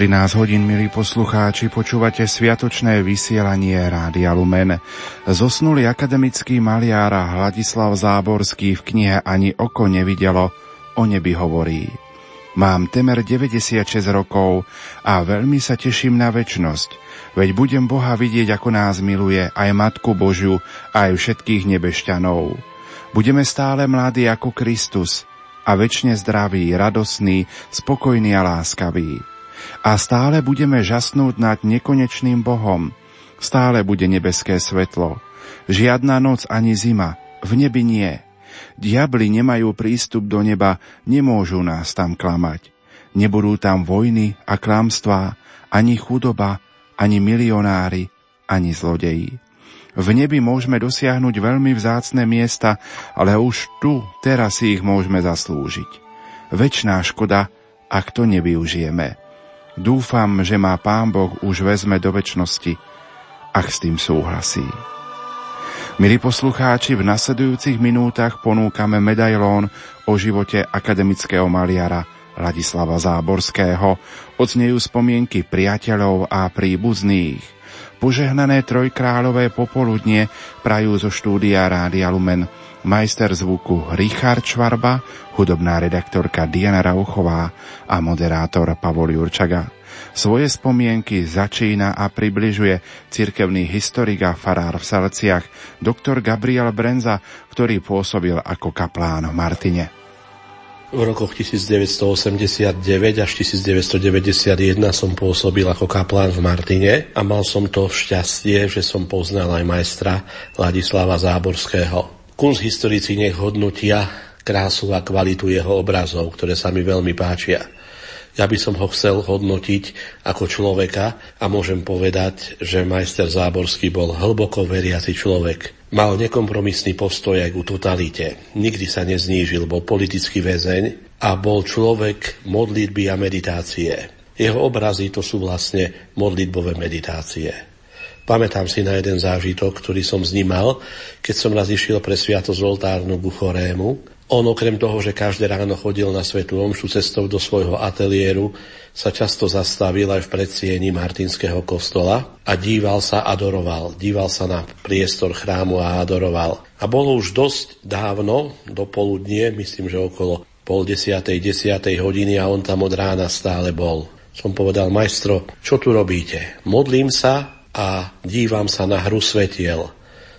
13 hodín, milí poslucháči, počúvate sviatočné vysielanie Rádia Lumen. Zosnulý akademický maliar Hladislav Záborský v knihe Ani oko nevidelo, o nebi hovorí. Mám temer 96 rokov a veľmi sa teším na väčnosť, veď budem Boha vidieť, ako nás miluje, aj Matku Božiu, aj všetkých nebešťanov. Budeme stále mladí ako Kristus a väčšine zdraví, radosní, spokojní a láskaví. A stále budeme žasnúť nad nekonečným Bohom. Stále bude nebeské svetlo. Žiadna noc ani zima, v nebi nie. Diabli nemajú prístup do neba, nemôžu nás tam klamať. Nebudú tam vojny a klamstvá, ani chudoba, ani milionári, ani zlodeji. V nebi môžeme dosiahnuť veľmi vzácne miesta, ale už tu, teraz si ich môžeme zaslúžiť. Večná škoda, ak to nevyužijeme. Dúfam, že má Pán Boh už vezme do väčšnosti, ak s tým súhlasí. Milí poslucháči, v nasledujúcich minútach ponúkame medailón o živote akademického maliara Ladislava Záborského. Odznejú spomienky priateľov a príbuzných. Požehnané trojkráľové popoludnie prajú zo štúdia Rádia Lumen majster zvuku Richard Švarba, hudobná redaktorka Diana Rauchová a moderátor Pavol Jurčaga. Svoje spomienky začína a približuje cirkevný historik a farár v Salciach, doktor Gabriel Brenza, ktorý pôsobil ako kaplán v Martine. V rokoch 1989 až 1991 som pôsobil ako kaplán v Martine a mal som to šťastie, že som poznal aj majstra Ladislava Záborského. Kunst historici nech hodnotia krásu a kvalitu jeho obrazov, ktoré sa mi veľmi páčia. Ja by som ho chcel hodnotiť ako človeka a môžem povedať, že majster Záborský bol hlboko veriaci človek. Mal nekompromisný postoj aj ku totalite. Nikdy sa neznížil, bol politický väzeň a bol človek modlitby a meditácie. Jeho obrazy to sú vlastne modlitbové meditácie. Pamätám si na jeden zážitok, ktorý som s ním mal, keď som raz išiel pre sviatosť oltárnu ku chorému on okrem toho, že každé ráno chodil na svetú omšu cestou do svojho ateliéru, sa často zastavil aj v predsieni Martinského kostola a díval sa, adoroval. Díval sa na priestor chrámu a adoroval. A bolo už dosť dávno, do poludnie, myslím, že okolo pol desiatej, desiatej hodiny a on tam od rána stále bol. Som povedal, majstro, čo tu robíte? Modlím sa a dívam sa na hru svetiel.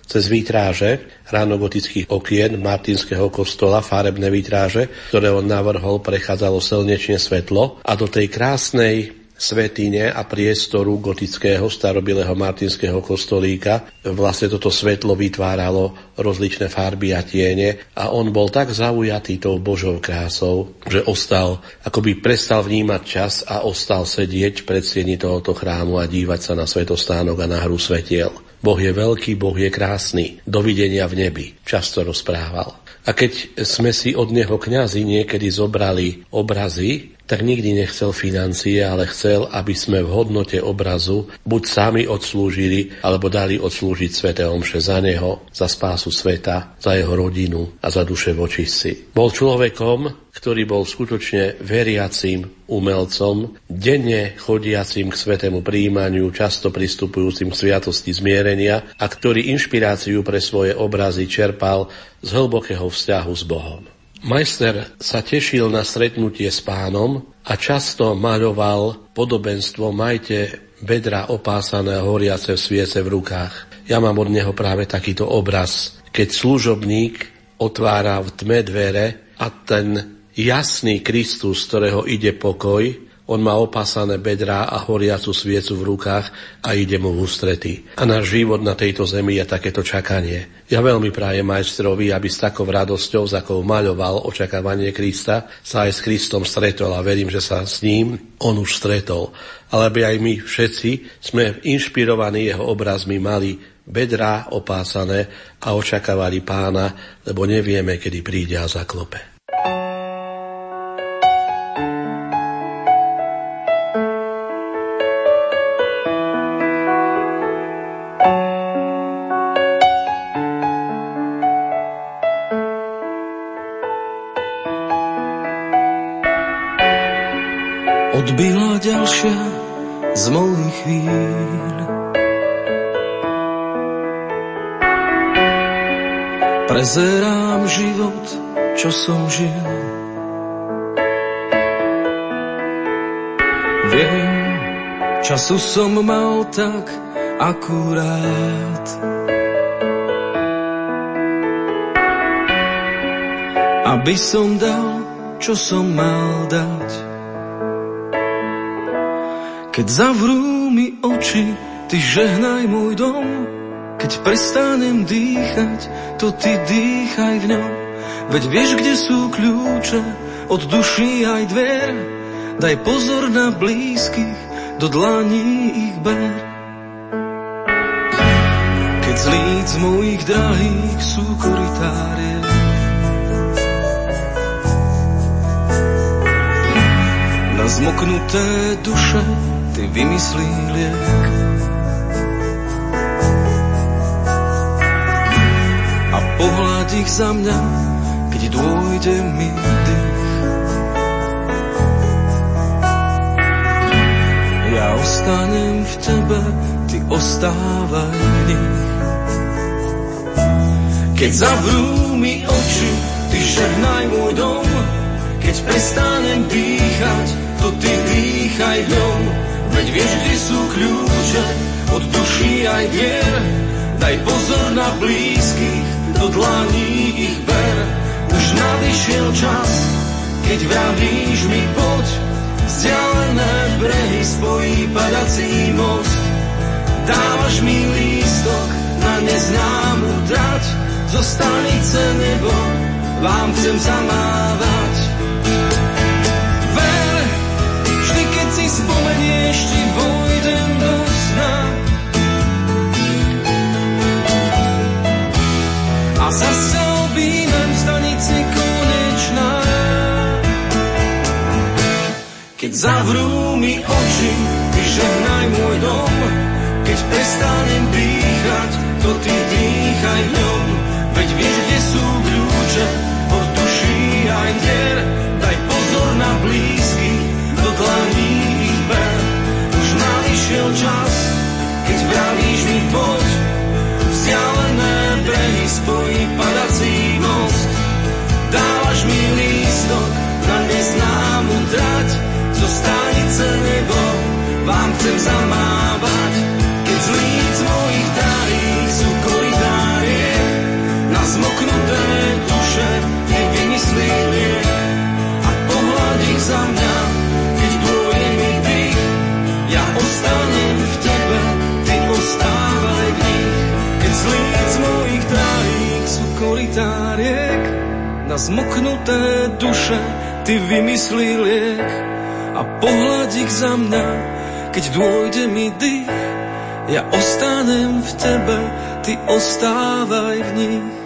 Cez výtráže ránogotických okien Martinského kostola, farebné výtráže, ktoré on navrhol, prechádzalo slnečne svetlo a do tej krásnej svetine a priestoru gotického starobilého martinského kostolíka. Vlastne toto svetlo vytváralo rozličné farby a tiene a on bol tak zaujatý tou Božou krásou, že ostal, akoby prestal vnímať čas a ostal sedieť pred sieni tohoto chrámu a dívať sa na svetostánok a na hru svetiel. Boh je veľký, Boh je krásny. Dovidenia v nebi. Často rozprával. A keď sme si od neho kňazi niekedy zobrali obrazy, tak nikdy nechcel financie, ale chcel, aby sme v hodnote obrazu buď sami odslúžili, alebo dali odslúžiť Svete Omše za neho, za spásu sveta, za jeho rodinu a za duše vočistci. Bol človekom, ktorý bol skutočne veriacím umelcom, denne chodiacím k svetému príjmaniu, často pristupujúcim k sviatosti zmierenia a ktorý inšpiráciu pre svoje obrazy čerpal z hlbokého vzťahu s Bohom. Majster sa tešil na stretnutie s pánom a často maľoval podobenstvo majte bedra opásané a horiace v sviece v rukách. Ja mám od neho práve takýto obraz, keď služobník otvára v tme dvere a ten jasný Kristus, z ktorého ide pokoj, on má opasané bedrá a horiacu sviecu v rukách a ide mu v ústrety. A náš život na tejto zemi je takéto čakanie. Ja veľmi prajem majstrovi, aby s takou radosťou, za akou maľoval očakávanie Krista, sa aj s Kristom stretol a verím, že sa s ním on už stretol. Ale aby aj my všetci sme inšpirovaní jeho obrazmi mali bedrá opásané a očakávali pána, lebo nevieme, kedy príde a zaklope. Času som mal tak akurát. Aby som dal, čo som mal dať. Keď zavrú mi oči, ty žehnaj môj dom, keď prestanem dýchať, to ty dýchaj v ňom. Veď vieš, kde sú kľúče od duší aj dver. Daj pozor na blízkych, do dlaní ich ber. Keď z líc mojich drahých sú koritárie, na zmoknuté duše ty vymyslí liek. pohľad ich za mňa, keď dôjde mi dých. Ostanem v tebe, ty ostávaj v. Keď zavrú mi oči, ty žehnaj môj dom, keď prestanem dýchať, to ty dýchaj v ňom. Veď vieš, kde sú kľúče od duší aj vier, daj pozor na blízkych, do dlaní ich ber. Už nadišiel čas, keď vravíš mi poď, vzdialené brehy spojí padací most. Dávaš mi lístok na neznámu trať, zo stanice nebo vám chcem zamávať. Ver, vždy keď si spomenieš, ti vojdem do sna. zase Keď zavrú mi oči, ty žehnaj môj dom, keď prestanem dýchať, to ty dýchaj ňom. Veď vieš, kde sú kľúče, stanice nebo vám chcem zamávať. Keď z líc mojich drahých sú koridárie, na zmoknuté duše nevymyslí liek. A pohľad ich za mňa, keď dôjde mi dých, ja ostanem v tebe, ty ostávaj v nich. Keď z líc mojich drahých sú korytá riek, na zmoknuté duše ty vymyslí liek a pohľad ich za mňa, keď dôjde mi dých, ja ostanem v tebe, ty ostávaj v nich.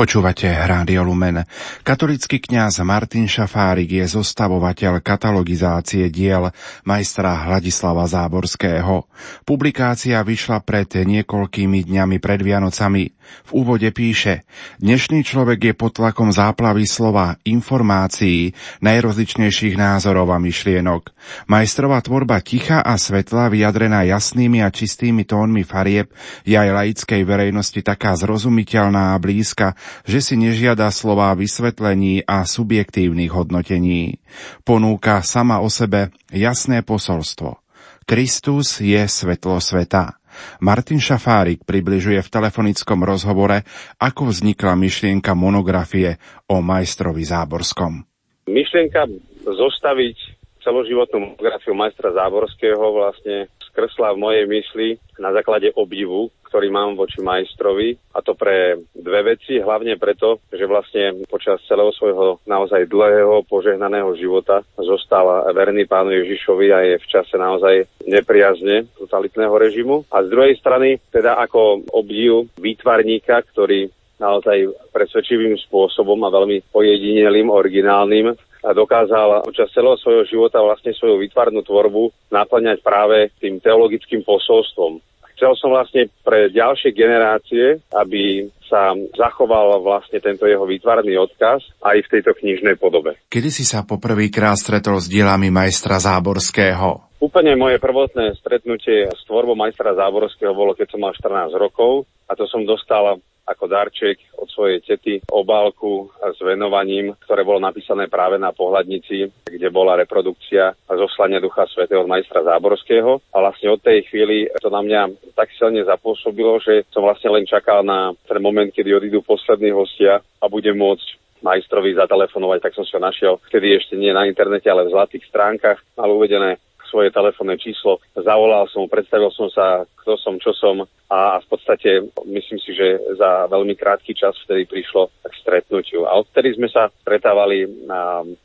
Počúvate Rádio Lumen. Katolický kňaz Martin Šafárik je zostavovateľ katalogizácie diel majstra Hladislava Záborského. Publikácia vyšla pred niekoľkými dňami pred Vianocami. V úvode píše, dnešný človek je pod tlakom záplavy slova, informácií, najrozličnejších názorov a myšlienok. Majstrová tvorba ticha a svetla vyjadrená jasnými a čistými tónmi farieb je aj laickej verejnosti taká zrozumiteľná a blízka, že si nežiada slová vysvetlení a subjektívnych hodnotení. Ponúka sama o sebe jasné posolstvo. Kristus je svetlo sveta. Martin Šafárik približuje v telefonickom rozhovore, ako vznikla myšlienka monografie o majstrovi Záborskom. Myšlienka zostaviť celoživotnú monografiu majstra Záborského vlastne skresla v mojej mysli na základe obdivu, ktorý mám voči majstrovi a to pre dve veci, hlavne preto, že vlastne počas celého svojho naozaj dlhého požehnaného života zostal verný pánu Ježišovi a je v čase naozaj nepriazne totalitného režimu. A z druhej strany teda ako obdiv výtvarníka, ktorý naozaj presvedčivým spôsobom a veľmi pojedinelým, originálnym dokázal počas celého svojho života vlastne svoju výtvarnú tvorbu naplňať práve tým teologickým posolstvom Chcel som vlastne pre ďalšie generácie, aby sa zachoval vlastne tento jeho výtvarný odkaz aj v tejto knižnej podobe. Kedy si sa poprvýkrát stretol s dielami majstra Záborského? Úplne moje prvotné stretnutie s tvorbou majstra Záborského bolo, keď som mal 14 rokov a to som dostal ako darček od svojej tety obálku s venovaním, ktoré bolo napísané práve na pohľadnici, kde bola reprodukcia zoslania Ducha Svetého od majstra Záborského. A vlastne od tej chvíli to na mňa tak silne zapôsobilo, že som vlastne len čakal na ten moment, kedy odídu poslední hostia a budem môcť majstrovi zatelefonovať, tak som si ho našiel, vtedy ešte nie na internete, ale v zlatých stránkach, mal uvedené svoje telefónne číslo, zavolal som, predstavil som sa, kto som, čo som a v podstate myslím si, že za veľmi krátky čas vtedy prišlo k stretnutiu. A odtedy sme sa stretávali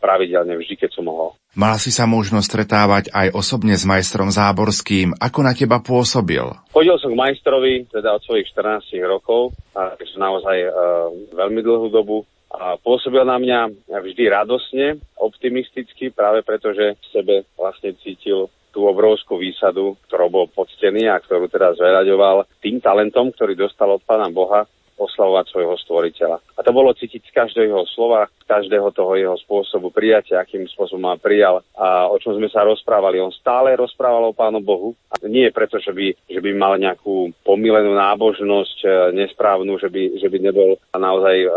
pravidelne vždy, keď som mohol. Mal si sa možnosť stretávať aj osobne s majstrom Záborským. Ako na teba pôsobil? Chodil som k majstrovi teda od svojich 14 rokov, a naozaj uh, veľmi dlhú dobu pôsobil na mňa vždy radosne, optimisticky, práve preto, že v sebe vlastne cítil tú obrovskú výsadu, ktorou bol poctený a ktorú teda zveľaďoval tým talentom, ktorý dostal od Pána Boha oslavovať svojho stvoriteľa. A to bolo cítiť z každého jeho slova, každého toho jeho spôsobu prijatia, akým spôsobom ma prijal a o čom sme sa rozprávali. On stále rozprával o Pánu Bohu. A nie preto, že by, že by mal nejakú pomilenú nábožnosť, e, nesprávnu, že by, že by nebol naozaj e,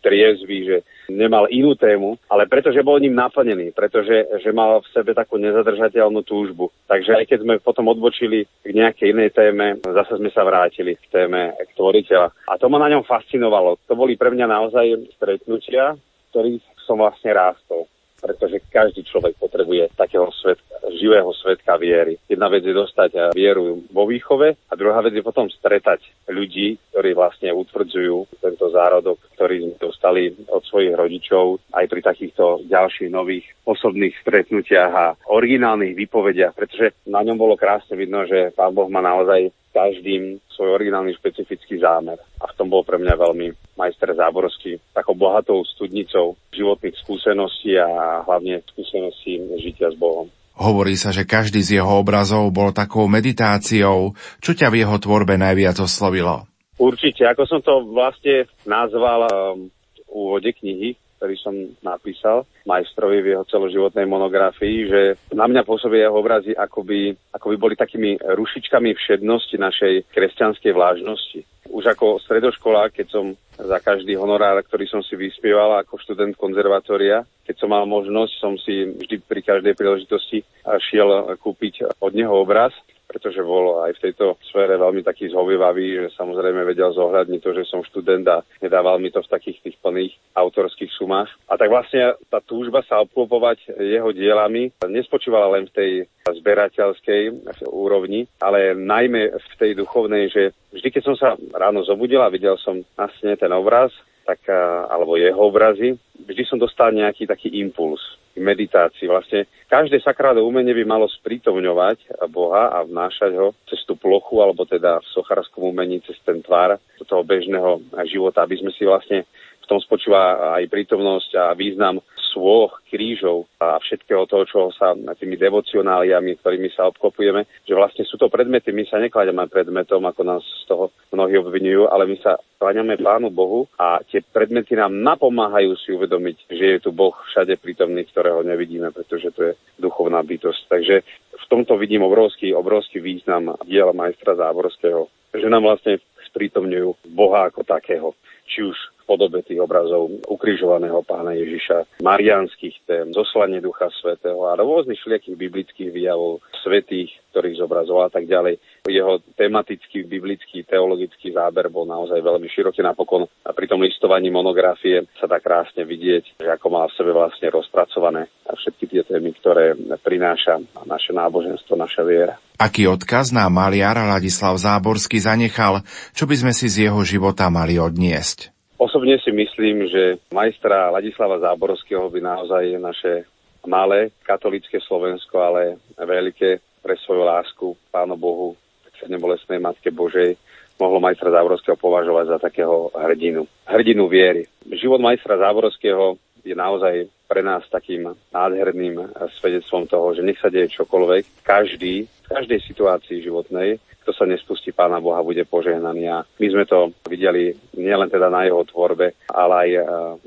triezvy, že nemal inú tému, ale pretože bol ním naplnený, pretože že mal v sebe takú nezadržateľnú túžbu. Takže aj keď sme potom odbočili k nejakej inej téme, zase sme sa vrátili k téme k tvoriteľa. A to ma na ňom fascinovalo. To boli pre mňa naozaj stretnutia, ktorých som vlastne rástol pretože každý človek potrebuje takého svetka, živého svetka viery. Jedna vec je dostať vieru vo výchove a druhá vec je potom stretať ľudí, ktorí vlastne utvrdzujú tento zárodok, ktorý sme dostali od svojich rodičov aj pri takýchto ďalších nových osobných stretnutiach a originálnych výpovediach, pretože na ňom bolo krásne vidno, že Pán Boh má naozaj každým svoj originálny špecifický zámer. A v tom bol pre mňa veľmi majster Záborský, takou bohatou studnicou životných skúseností a hlavne skúseností žitia s Bohom. Hovorí sa, že každý z jeho obrazov bol takou meditáciou. Čo ťa v jeho tvorbe najviac oslovilo? Určite, ako som to vlastne nazval um, v úvode knihy, ktorý som napísal majstrovi v jeho celoživotnej monografii, že na mňa pôsobia jeho obrazy, ako by, ako by boli takými rušičkami všednosti našej kresťanskej vlážnosti. Už ako stredoškola, keď som za každý honorár, ktorý som si vyspieval ako študent konzervatória, keď som mal možnosť, som si vždy pri každej príležitosti šiel kúpiť od neho obraz pretože bol aj v tejto sfére veľmi taký zhovievavý, že samozrejme vedel zohľadniť to, že som študent a nedával mi to v takých tých plných autorských sumách. A tak vlastne tá túžba sa obklopovať jeho dielami nespočívala len v tej zberateľskej úrovni, ale najmä v tej duchovnej, že vždy, keď som sa ráno zobudil a videl som na stene ten obraz, tak, alebo jeho obrazy, vždy som dostal nejaký taký impuls meditácii. Vlastne každé sakrálne umenie by malo sprítomňovať Boha a vnášať ho cez tú plochu, alebo teda v socharskom umení cez ten tvár toho bežného života, aby sme si vlastne v tom spočíva aj prítomnosť a význam svoch, krížov a všetkého toho, čo sa tými devocionáliami, ktorými sa obklopujeme, že vlastne sú to predmety, my sa neklademe predmetom, ako nás z toho mnohí obvinujú, ale my sa kláňame Pánu Bohu a tie predmety nám napomáhajú si uvedomiť, že je tu Boh všade prítomný, ktorého nevidíme, pretože to je duchovná bytosť. Takže v tomto vidím obrovský, obrovský význam diela majstra Záborského, že nám vlastne sprítomňujú Boha ako takého či už v podobe tých obrazov ukrižovaného pána Ježiša, marianských tém, zoslanie Ducha Svetého a rôznych všelijakých biblických výjavov svetých, ktorých zobrazoval a tak ďalej. Jeho tematický, biblický, teologický záber bol naozaj veľmi široký napokon a pri tom listovaní monografie sa dá krásne vidieť, že ako má v sebe vlastne rozpracované všetky tie témy, ktoré prináša naše náboženstvo, naša viera. Aký odkaz na maliara Ladislav Záborský zanechal, čo by sme si z jeho života mali odniesť? Osobne si myslím, že majstra Ladislava Záborského by naozaj naše malé katolické Slovensko, ale veľké pre svoju lásku Pánu Bohu, nebolesnej Matke Božej, mohlo majstra Záborského považovať za takého hrdinu. Hrdinu viery. Život majstra Záborského je naozaj pre nás takým nádherným svedectvom toho, že nech sa deje čokoľvek, každý v každej situácii životnej, kto sa nespustí Pána Boha, bude požehnaný. A my sme to videli nielen teda na jeho tvorbe, ale aj e,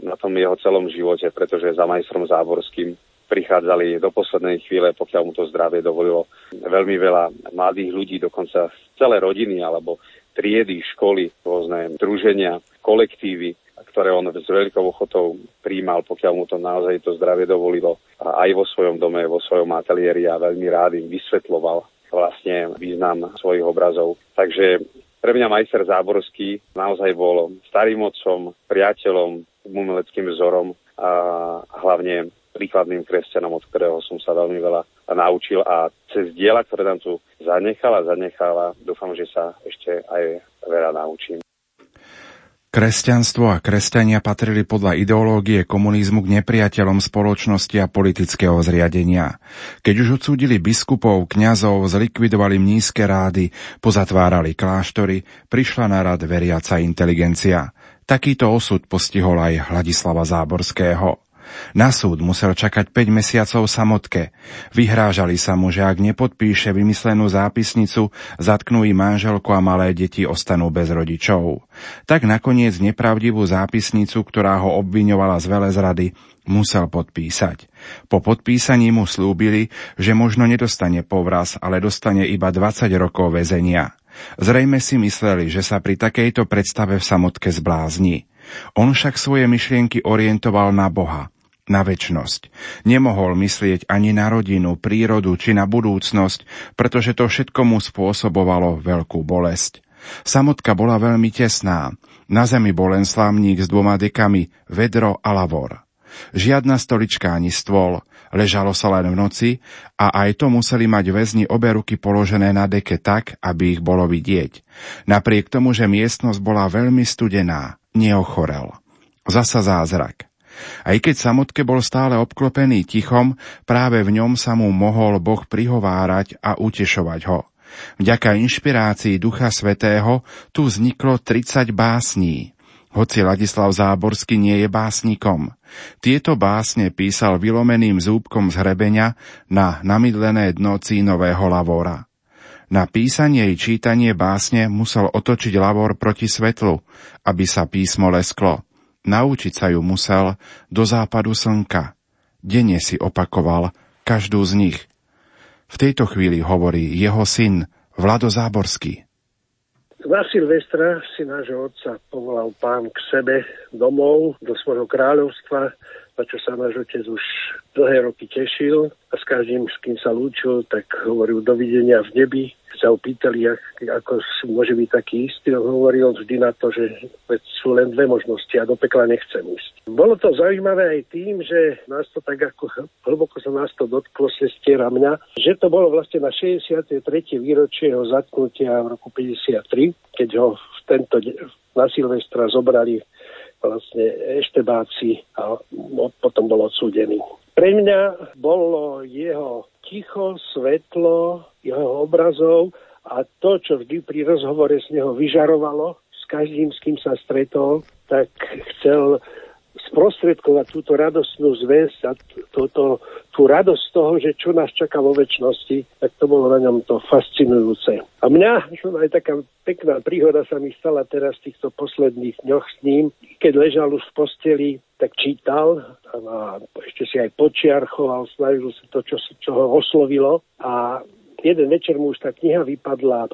na tom jeho celom živote, pretože za majstrom Záborským prichádzali do poslednej chvíle, pokiaľ mu to zdravie dovolilo, veľmi veľa mladých ľudí, dokonca celé rodiny alebo triedy, školy, rôzne druženia, kolektívy, ktoré on s veľkou ochotou príjmal, pokiaľ mu to naozaj to zdravie dovolilo. A aj vo svojom dome, vo svojom ateliéri a veľmi rád im vysvetloval vlastne význam svojich obrazov. Takže pre mňa majster Záborský naozaj bol starým otcom, priateľom, umeleckým vzorom a hlavne príkladným kresťanom, od ktorého som sa veľmi veľa naučil a cez diela, ktoré tam tu zanechala, zanechala, dúfam, že sa ešte aj veľa naučím. Kresťanstvo a kresťania patrili podľa ideológie komunizmu k nepriateľom spoločnosti a politického zriadenia. Keď už odsúdili biskupov, kňazov, zlikvidovali mnízke rády, pozatvárali kláštory, prišla na rad veriaca inteligencia. Takýto osud postihol aj Hladislava Záborského. Na súd musel čakať 5 mesiacov samotke. Vyhrážali sa mu, že ak nepodpíše vymyslenú zápisnicu, zatknú i manželku a malé deti ostanú bez rodičov. Tak nakoniec nepravdivú zápisnicu, ktorá ho obviňovala z velezrady, musel podpísať. Po podpísaní mu slúbili, že možno nedostane povraz, ale dostane iba 20 rokov väzenia. Zrejme si mysleli, že sa pri takejto predstave v samotke zblázni. On však svoje myšlienky orientoval na Boha na väčnosť. Nemohol myslieť ani na rodinu, prírodu či na budúcnosť, pretože to všetko mu spôsobovalo veľkú bolesť. Samotka bola veľmi tesná. Na zemi bol len slámník s dvoma dekami, vedro a lavor. Žiadna stolička ani stôl, ležalo sa len v noci a aj to museli mať väzni obe ruky položené na deke tak, aby ich bolo vidieť. Napriek tomu, že miestnosť bola veľmi studená, neochorel. Zasa zázrak. Aj keď samotke bol stále obklopený tichom, práve v ňom sa mu mohol Boh prihovárať a utešovať ho. Vďaka inšpirácii Ducha Svetého tu vzniklo 30 básní. Hoci Ladislav Záborsky nie je básnikom. Tieto básne písal vylomeným zúbkom z hrebenia na namydlené dno cínového lavora. Na písanie i čítanie básne musel otočiť lavor proti svetlu, aby sa písmo lesklo. Naučiť sa ju musel do západu slnka. Denne si opakoval každú z nich. V tejto chvíli hovorí jeho syn Vlado Záborský. Na Silvestra si nášho otca povolal pán k sebe domov, do svojho kráľovstva, na čo sa náš otec už dlhé roky tešil a s každým, s kým sa lúčil, tak hovoril dovidenia v nebi sa ho pýtali, ako môže byť taký istý, on hovoril vždy na to, že sú len dve možnosti a do pekla nechcem ísť. Bolo to zaujímavé aj tým, že nás to tak ako hlboko sa nás to dotklo sestiera mňa, že to bolo vlastne na 63. výročie jeho zatknutia v roku 53, keď ho v tento na Silvestra zobrali vlastne eštebáci a potom bol odsúdený. Pre mňa bolo jeho ticho, svetlo, jeho obrazov a to, čo vždy pri rozhovore z neho vyžarovalo, s každým, s kým sa stretol, tak chcel sprostredkovať túto radostnú zväzť a túto, tú radosť toho, že čo nás čaká vo väčšnosti, tak to bolo na ňom to fascinujúce. A mňa, aj taká pekná príhoda sa mi stala teraz v týchto posledných dňoch s ním, keď ležal už v posteli, tak čítal a ešte si aj počiarchoval, snažil sa to, čo, čo ho oslovilo a jeden večer mu už tá kniha vypadla,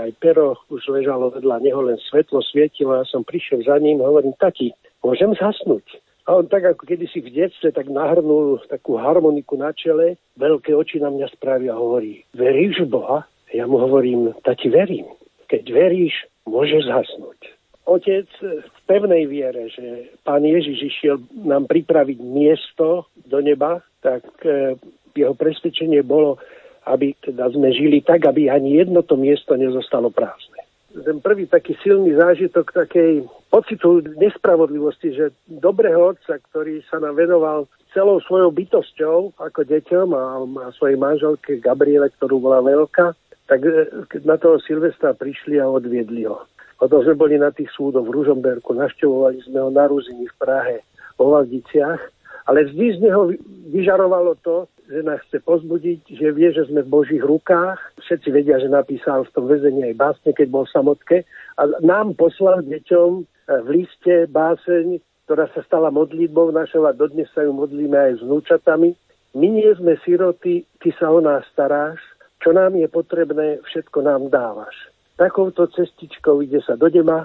aj, pero už ležalo vedľa neho, len svetlo svietilo, ja som prišiel za ním, hovorím, tati, môžem zhasnúť. A on tak ako kedysi v detstve tak nahrnul takú harmoniku na čele, veľké oči na mňa spravia a hovorí, veríš v Boha? Ja mu hovorím, tati verím. Keď veríš, môžeš zhasnúť. Otec v pevnej viere, že pán Ježiš išiel nám pripraviť miesto do neba, tak e, jeho presvedčenie bolo, aby teda sme žili tak, aby ani jedno to miesto nezostalo prázdne ten prvý taký silný zážitok takej pocitu nespravodlivosti, že dobrého otca, ktorý sa nám venoval celou svojou bytosťou ako deťom a, a svojej manželke Gabriele, ktorú bola veľká, tak e, na toho Silvestra prišli a odviedli ho. Potom sme boli na tých súdoch v Ružomberku, naštevovali sme ho na Ruzini v Prahe, vo Valdiciach Ale vždy z neho vyžarovalo to, že nás chce pozbudiť, že vie, že sme v Božích rukách. Všetci vedia, že napísal v tom väzení aj básne, keď bol v samotke. A nám poslal deťom eh, v liste báseň, ktorá sa stala modlitbou našou a dodnes sa ju modlíme aj s vnúčatami. My nie sme siroty, ty sa o nás staráš, čo nám je potrebné, všetko nám dávaš. Takouto cestičkou ide sa do dema,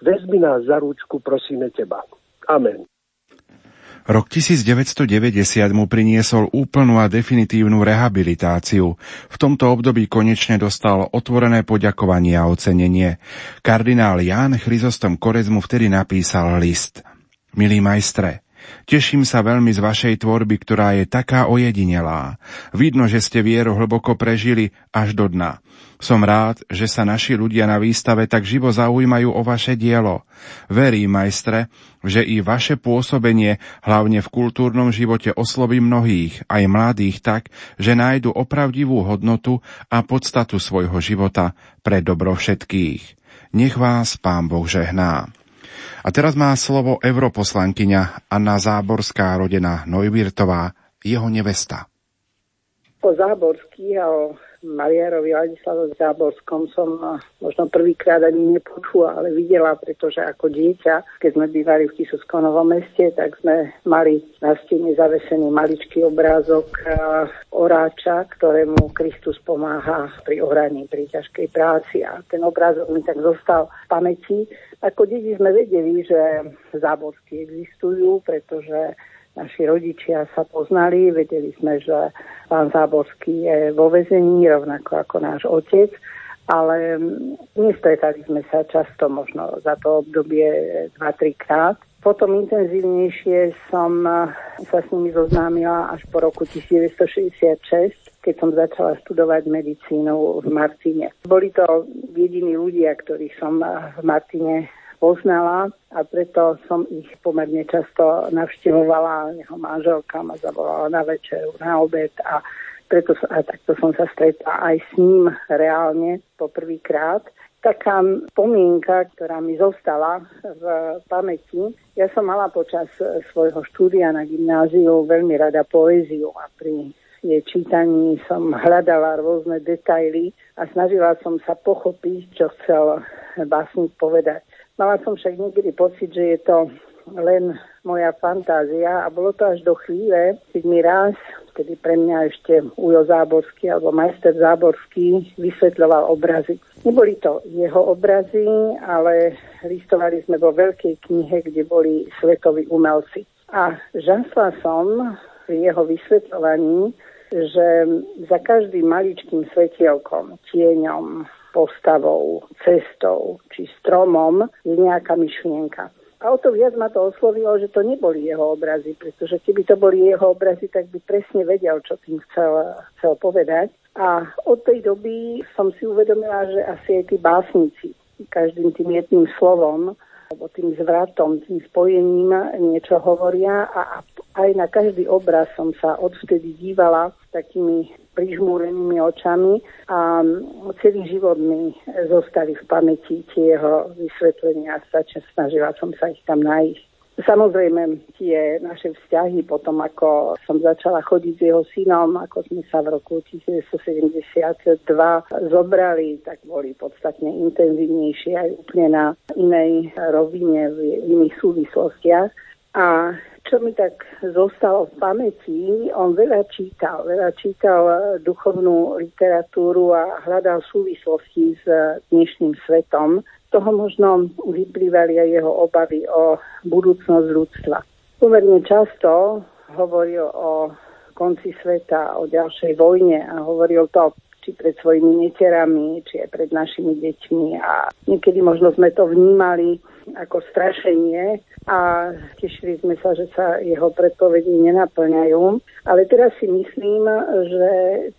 vezmi nás za rúčku, prosíme teba. Amen. Rok 1990 mu priniesol úplnú a definitívnu rehabilitáciu. V tomto období konečne dostal otvorené poďakovanie a ocenenie. Kardinál Ján Chryzostom Korec mu vtedy napísal list. Milý majstre, Teším sa veľmi z vašej tvorby, ktorá je taká ojedinelá. Vidno, že ste vieru hlboko prežili až do dna. Som rád, že sa naši ľudia na výstave tak živo zaujímajú o vaše dielo. Verím, majstre, že i vaše pôsobenie, hlavne v kultúrnom živote, osloví mnohých, aj mladých tak, že nájdu opravdivú hodnotu a podstatu svojho života pre dobro všetkých. Nech vás Pán Boh žehná. A teraz má slovo europoslankyňa Anna Záborská, rodená Nojvirtová, jeho nevesta. Po Záborský a o Mariárovi Ladislavovi Záborskom som možno prvýkrát ani nepočula, ale videla, pretože ako dieťa, keď sme bývali v Kisovskom Novom meste, tak sme mali na stene zavesený maličký obrázok oráča, ktorému Kristus pomáha pri oraní, pri ťažkej práci a ten obrázok mi tak zostal v pamäti. Ako deti sme vedeli, že záborsky existujú, pretože naši rodičia sa poznali, vedeli sme, že pán Záborský je vo vezení, rovnako ako náš otec, ale nestretali sme sa často, možno za to obdobie 2-3 krát. Potom intenzívnejšie som sa s nimi zoznámila až po roku 1966, keď som začala študovať medicínu v Martine. Boli to jediní ľudia, ktorých som v Martine poznala a preto som ich pomerne často navštevovala. Jeho manželka ma zavolala na večeru, na obed a preto a takto som sa stretla aj s ním reálne poprvýkrát. Taká pomienka, ktorá mi zostala v pamäti, ja som mala počas svojho štúdia na gymnáziu veľmi rada poéziu a pri jej čítaní som hľadala rôzne detaily a snažila som sa pochopiť, čo chcel básnik povedať. Mala som však niekedy pocit, že je to len moja fantázia a bolo to až do chvíle, keď mi raz, kedy pre mňa ešte Ujo Záborský alebo majster Záborský vysvetľoval obrazy. Neboli to jeho obrazy, ale listovali sme vo veľkej knihe, kde boli svetoví umelci. A žasla som pri jeho vysvetľovaní, že za každým maličkým svetielkom, tieňom, postavou, cestou či stromom je nejaká myšlienka. A o to viac ma to oslovilo, že to neboli jeho obrazy, pretože keby to boli jeho obrazy, tak by presne vedel, čo tým chcel, chcel povedať. A od tej doby som si uvedomila, že asi aj tí básnici každým tým jedným slovom alebo tým zvratom, tým spojením niečo hovoria a aj na každý obraz som sa odvtedy dívala takými prižmúrenými očami a celý život mi zostali v pamäti tie jeho vysvetlenia. Stačne snažila som sa ich tam nájsť. Samozrejme, tie naše vzťahy potom, ako som začala chodiť s jeho synom, ako sme sa v roku 1972 zobrali, tak boli podstatne intenzívnejšie aj úplne na inej rovine, v iných súvislostiach. A čo mi tak zostalo v pamäti, on veľa čítal, veľa čítal duchovnú literatúru a hľadal súvislosti s dnešným svetom. Toho možno vyplývali aj jeho obavy o budúcnosť ľudstva. Pomerne často hovoril o konci sveta, o ďalšej vojne a hovoril to či pred svojimi neterami, či aj pred našimi deťmi. A niekedy možno sme to vnímali ako strašenie a tešili sme sa, že sa jeho predpovedi nenaplňajú. Ale teraz si myslím, že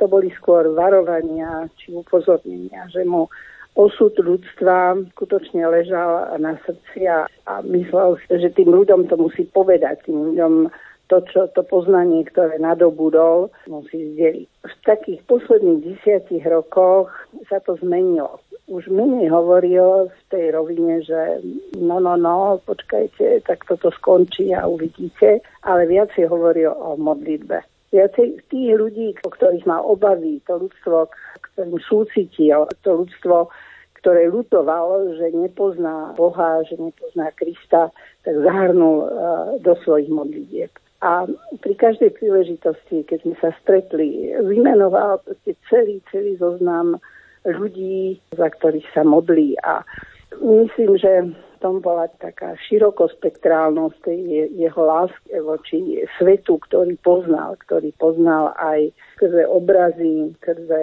to boli skôr varovania či upozornenia, že mu osud ľudstva skutočne ležal na srdci a, a myslel, že tým ľuďom to musí povedať, tým ľuďom to, čo, to poznanie, ktoré nadobudol, musí zdeliť. V takých posledných desiatich rokoch sa to zmenilo. už menej hovoril v tej rovine, že no, no, no, počkajte, tak toto skončí a uvidíte, ale viacej hovoril o modlitbe. Viacej tých ľudí, o ktorých má obavy, to ľudstvo, ktorým súcitil, to ľudstvo, ktoré lutovalo, že nepozná Boha, že nepozná Krista, tak zahrnul uh, do svojich modlitieb. A pri každej príležitosti, keď sme sa stretli, vymenoval celý, celý zoznam ľudí, za ktorých sa modlí. A myslím, že tom bola taká širokospektrálnosť tej jeho lásky voči svetu, ktorý poznal, ktorý poznal aj skrze obrazy, skrze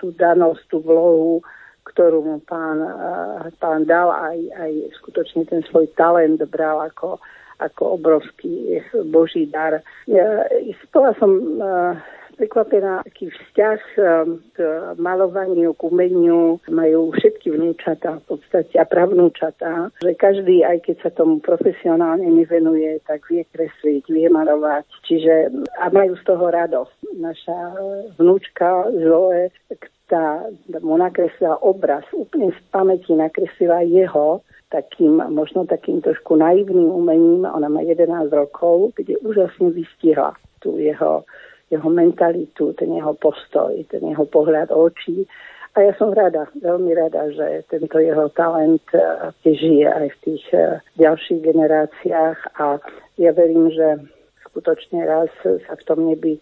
tú danosť, tú vlohu, ktorú mu pán, pán dal, aj, aj skutočne ten svoj talent bral ako, ako obrovský boží dar. Bola som prekvapená, aký vzťah k malovaniu, k umeniu majú všetky vnúčatá v podstate a pravnúčatá, že každý, aj keď sa tomu profesionálne nevenuje, tak vie kresliť, vie malovať. Čiže a majú z toho radosť. Naša vnúčka Zoe, tá mu nakreslila obraz, úplne z pamäti nakreslila jeho, takým, možno takým trošku naivným umením, ona má 11 rokov, kde úžasne vystihla tú jeho, jeho mentalitu, ten jeho postoj, ten jeho pohľad očí. A ja som rada, veľmi rada, že tento jeho talent tiež žije aj v tých eh, ďalších generáciách a ja verím, že skutočne raz sa v tom nebi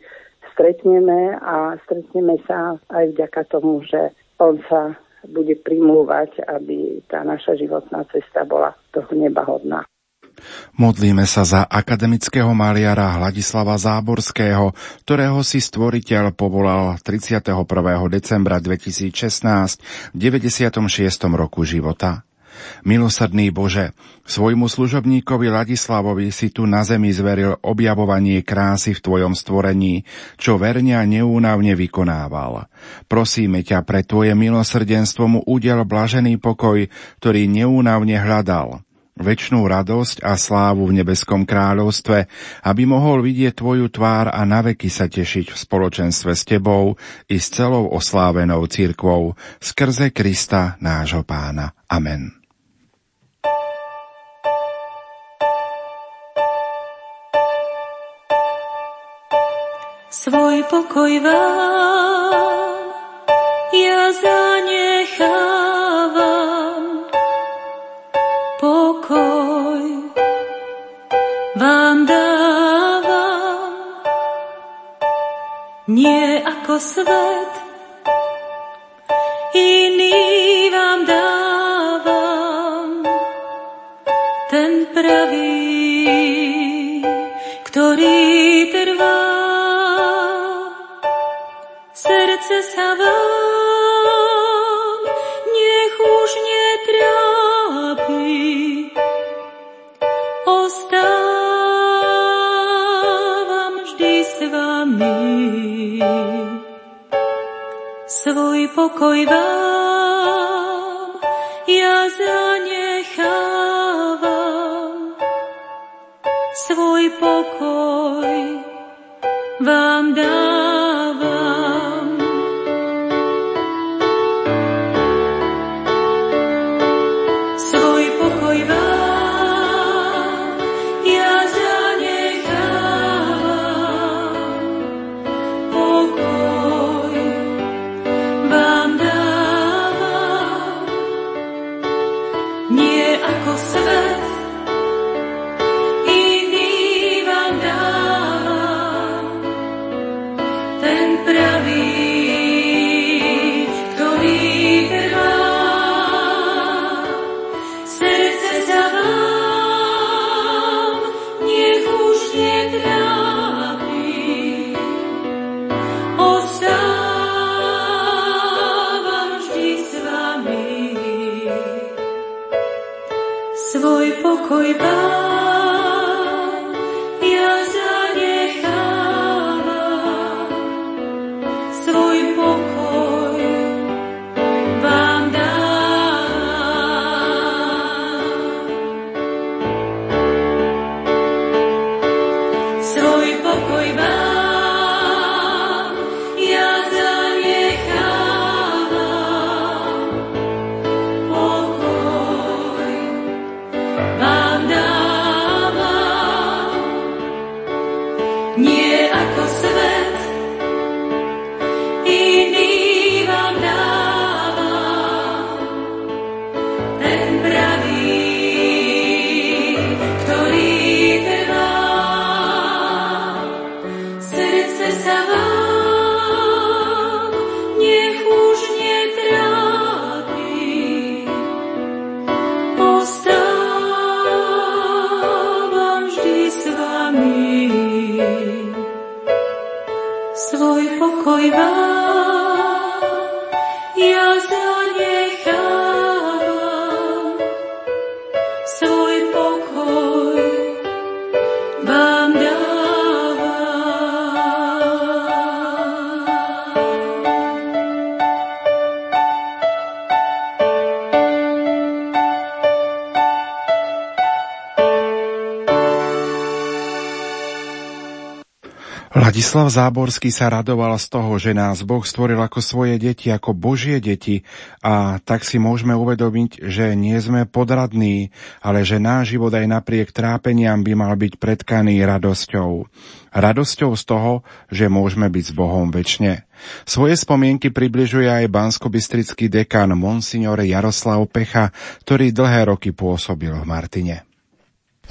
stretneme a stretneme sa aj vďaka tomu, že on sa bude primúvať, aby tá naša životná cesta bola toho nebahodná. Modlíme sa za akademického maliara Hladislava Záborského, ktorého si stvoriteľ povolal 31. decembra 2016 v 96. roku života. Milosrdný Bože, svojmu služobníkovi Ladislavovi si tu na zemi zveril objavovanie krásy v Tvojom stvorení, čo verne a neúnavne vykonával. Prosíme ťa pre Tvoje milosrdenstvo mu udel blažený pokoj, ktorý neúnavne hľadal väčšnú radosť a slávu v nebeskom kráľovstve, aby mohol vidieť Tvoju tvár a naveky sa tešiť v spoločenstve s Tebou i s celou oslávenou cirkvou skrze Krista nášho pána. Amen. Svoj pokoj vám ja zanechávam. Pokoj vám dávam, nie ako svet, iný vám dávam, ten pravý, ktorý trvá. Sa vám nech už netrápi. Ostávam vždy s vami. Svoj pokoj vám ja zanechávam. Svoj pokoj 会吧。Ladislav Záborský sa radoval z toho, že nás Boh stvoril ako svoje deti, ako Božie deti a tak si môžeme uvedomiť, že nie sme podradní, ale že náš život aj napriek trápeniam by mal byť predkaný radosťou. Radosťou z toho, že môžeme byť s Bohom väčšine. Svoje spomienky približuje aj banskobistrický dekan Monsignor Jaroslav Pecha, ktorý dlhé roky pôsobil v Martine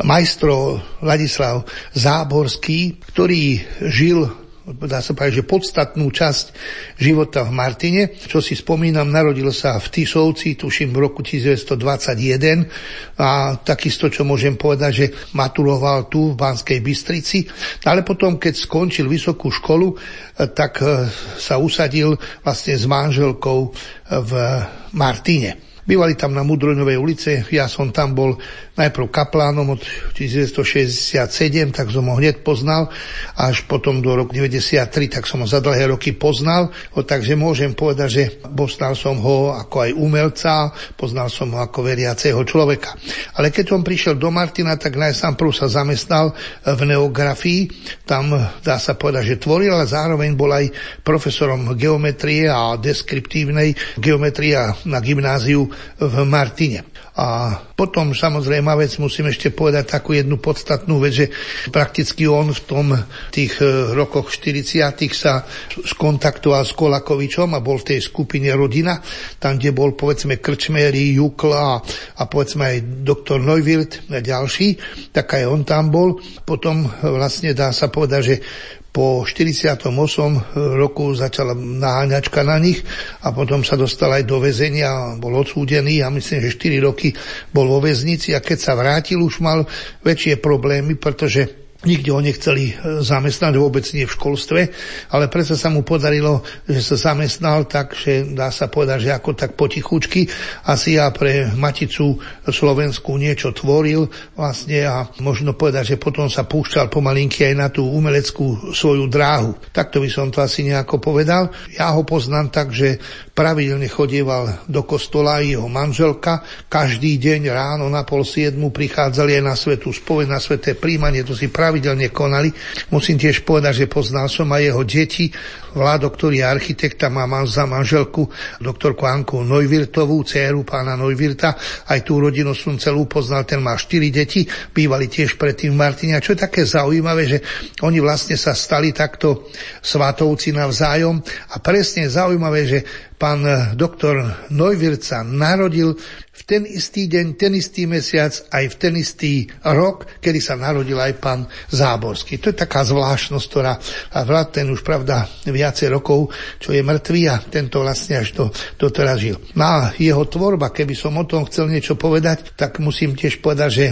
majstro Ladislav Záborský, ktorý žil dá sa povedať, že podstatnú časť života v Martine. Čo si spomínam, narodil sa v Tisovci, tuším v roku 1921 a takisto, čo môžem povedať, že maturoval tu v Banskej Bystrici, ale potom, keď skončil vysokú školu, tak sa usadil vlastne s manželkou v Martine. Bývali tam na Mudroňovej ulice, ja som tam bol najprv kaplánom od 1967, tak som ho hneď poznal, až potom do roku 93, tak som ho za dlhé roky poznal, takže môžem povedať, že poznal som ho ako aj umelca, poznal som ho ako veriaceho človeka. Ale keď som prišiel do Martina, tak najsám sa zamestnal v neografii, tam dá sa povedať, že tvoril, ale zároveň bol aj profesorom geometrie a deskriptívnej geometrie na gymnáziu v Martine. A potom samozrejme vec musím ešte povedať takú jednu podstatnú vec, že prakticky on v tom tých e, rokoch 40 sa skontaktoval s Kolakovičom a bol v tej skupine Rodina, tam, kde bol povedzme Krčmery, Jukla a, a povedzme aj doktor Neuwirth a ďalší, tak aj on tam bol. Potom vlastne dá sa povedať, že po 48. roku začala naháňačka na nich a potom sa dostal aj do väzenia, bol odsúdený a myslím, že 4 roky bol vo väznici a keď sa vrátil, už mal väčšie problémy, pretože Nikde ho nechceli e, zamestnať, vôbec nie v školstve, ale predsa sa mu podarilo, že sa zamestnal tak, že dá sa povedať, že ako tak potichučky. Asi ja pre Maticu Slovensku niečo tvoril vlastne a možno povedať, že potom sa púšťal pomalinky aj na tú umeleckú svoju dráhu. Takto by som to asi nejako povedal. Ja ho poznám tak, že pravidelne chodieval do kostola jeho manželka. Každý deň ráno na pol siedmu prichádzali aj na svetú spoveď, na sveté príjmanie, to si pravidelne pravidelne konali. Musím tiež povedať, že poznal som aj jeho deti. Vládo, ktorý je architekt a má za manželku doktorku Anku Neuwirtovú, dceru pána Neuwirta. Aj tú rodinu som celú poznal, ten má štyri deti, bývali tiež predtým v Martine. A čo je také zaujímavé, že oni vlastne sa stali takto svatovci navzájom a presne zaujímavé, že pán doktor Neuwirth sa narodil v ten istý deň, ten istý mesiac, aj v ten istý rok, kedy sa narodil aj pán Záborský. To je taká zvláštnosť, ktorá ten už pravda viacej rokov, čo je mŕtvý a tento vlastne až to, to teraz žil. Na jeho tvorba, keby som o tom chcel niečo povedať, tak musím tiež povedať, že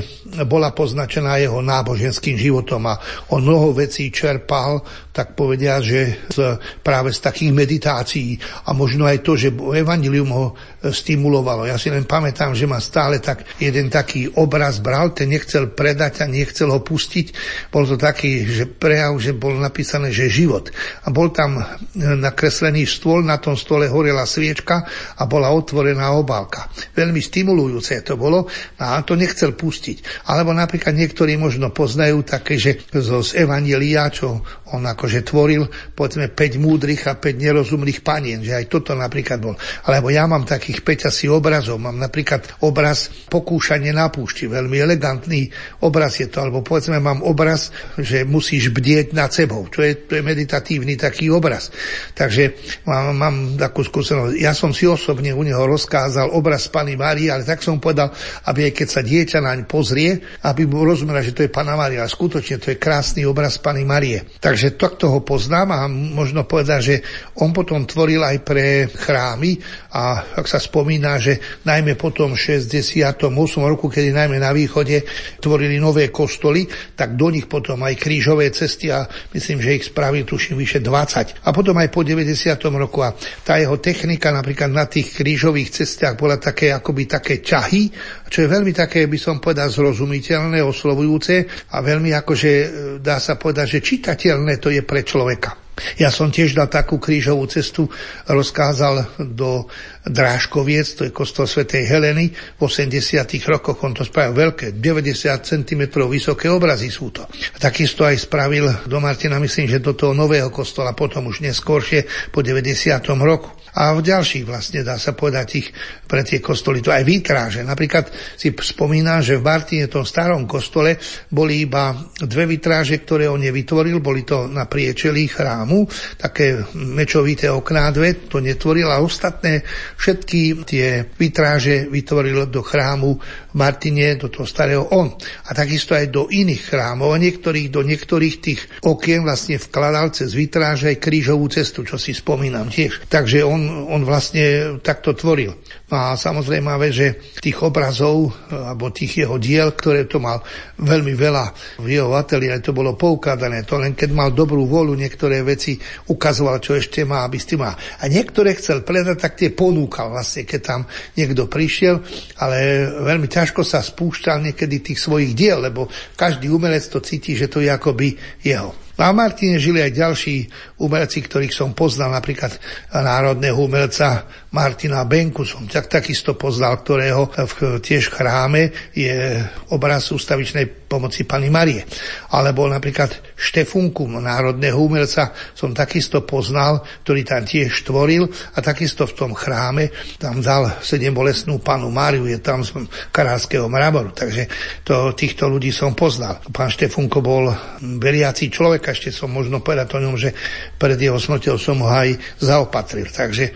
bola poznačená jeho náboženským životom a on mnoho vecí čerpal, tak povedia, že z, práve z takých meditácií a možno aj to, že evangelium ho stimulovalo. Ja si len pamätám, že ma stále tak jeden taký obraz bral, ten nechcel predať a nechcel ho pustiť. Bol to taký, že prejav, že bol napísané, že život. A bol tam nakreslený stôl, na tom stole horela sviečka a bola otvorená obálka. Veľmi stimulujúce to bolo a to nechcel pustiť. Alebo napríklad niektorí možno poznajú také, že z Evangelia, čo on akože tvoril, povedzme 5 múdrych a 5 nerozumných panien, že aj toto napríklad bol. Alebo ja mám takých 5 asi obrazov. Mám napríklad obraz pokúšanie na púšti. Veľmi elegantný obraz je to. Alebo povedzme, mám obraz, že musíš bdieť nad sebou. To je, to je meditatívny taký obraz. Takže mám, mám takú skúsenosť. Ja som si osobne u neho rozkázal obraz Pany Márie, ale tak som povedal, aby aj keď sa dieťa naň pozrie, aby mu rozumela, že to je Pana Mária. A skutočne to je krásny obraz Pany Marie. Takže takto ho poznám a možno povedať, že on potom tvoril aj pre chrámy a ak sa spomína, že najmä potom v 68. roku, kedy najmä na východe tvorili nové kostoly, tak do nich potom aj krížové cesty a myslím, že ich spravil tuším vyše 20. A potom aj po 90. roku a tá jeho technika napríklad na tých krížových cestách bola také akoby také ťahy, čo je veľmi také, by som povedal, zrozumiteľné, oslovujúce a veľmi akože dá sa povedať, že čitateľné to je pre človeka. Ja som tiež dal takú krížovú cestu, rozkázal do Drážkoviec, to je kostol svätej Heleny, v 80 rokoch on to spravil veľké, 90 cm vysoké obrazy sú to. A takisto aj spravil do Martina, myslím, že do toho nového kostola, potom už neskôršie po 90. roku a v ďalších vlastne dá sa povedať tých, pre tie kostoly. To aj vitráže. Napríklad si spomínam, že v Martine, tom starom kostole, boli iba dve vitráže, ktoré on nevytvoril, boli to na priečelí chrámu, také mečovité okná dve, to netvoril a ostatné všetky tie vitráže vytvoril do chrámu Martine, do toho starého on. A takisto aj do iných chrámov. A niektorých, do niektorých tých okien vlastne vkladal cez vitráže aj krížovú cestu, čo si spomínam tiež. Takže on on vlastne takto tvoril. A samozrejme, že tých obrazov, alebo tých jeho diel, ktoré to mal veľmi veľa v jeho ateliéri, to bolo poukádané. To len keď mal dobrú vôľu, niektoré veci ukazoval, čo ešte má, aby ste má. A niektoré chcel predať, tak tie ponúkal vlastne, keď tam niekto prišiel, ale veľmi ťažko sa spúšťal niekedy tých svojich diel, lebo každý umelec to cíti, že to je akoby jeho. A v Martine žili aj ďalší umelci, ktorých som poznal, napríklad národného umelca Martina Benku som tak takisto poznal, ktorého v tiež chráme je obraz ústavičnej pomoci Pani Marie. Alebo napríklad Štefunku, národného umelca, som takisto poznal, ktorý tam tiež tvoril a takisto v tom chráme tam dal sedembolesnú panu Máriu, je tam z karárskeho mramoru. Takže to, týchto ľudí som poznal. Pán Štefunko bol veriaci človek, ešte som možno povedať o ňom, že pred jeho smrťou som ho aj zaopatril. Takže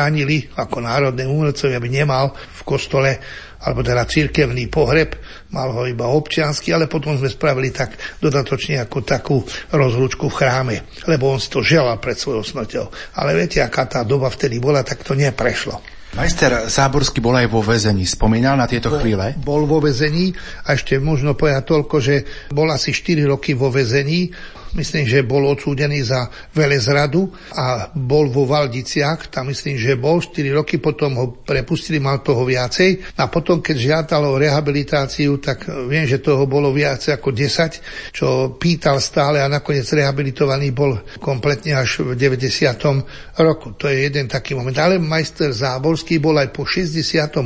zabránili ako národné umelcovi, aby nemal v kostole alebo teda církevný pohreb, mal ho iba občiansky, ale potom sme spravili tak dodatočne ako takú rozlúčku v chráme, lebo on si to želal pred svojou smrťou. Ale viete, aká tá doba vtedy bola, tak to neprešlo. Majster Záborský bol aj vo väzení. Spomínal na tieto bol, chvíle? Bol vo väzení a ešte možno povedať toľko, že bol asi 4 roky vo väzení myslím, že bol odsúdený za velezradu a bol vo Valdiciach, tam myslím, že bol 4 roky, potom ho prepustili, mal toho viacej a potom, keď žiadal o rehabilitáciu, tak viem, že toho bolo viac ako 10, čo pýtal stále a nakoniec rehabilitovaný bol kompletne až v 90. roku. To je jeden taký moment. Ale majster Záborský bol aj po 68.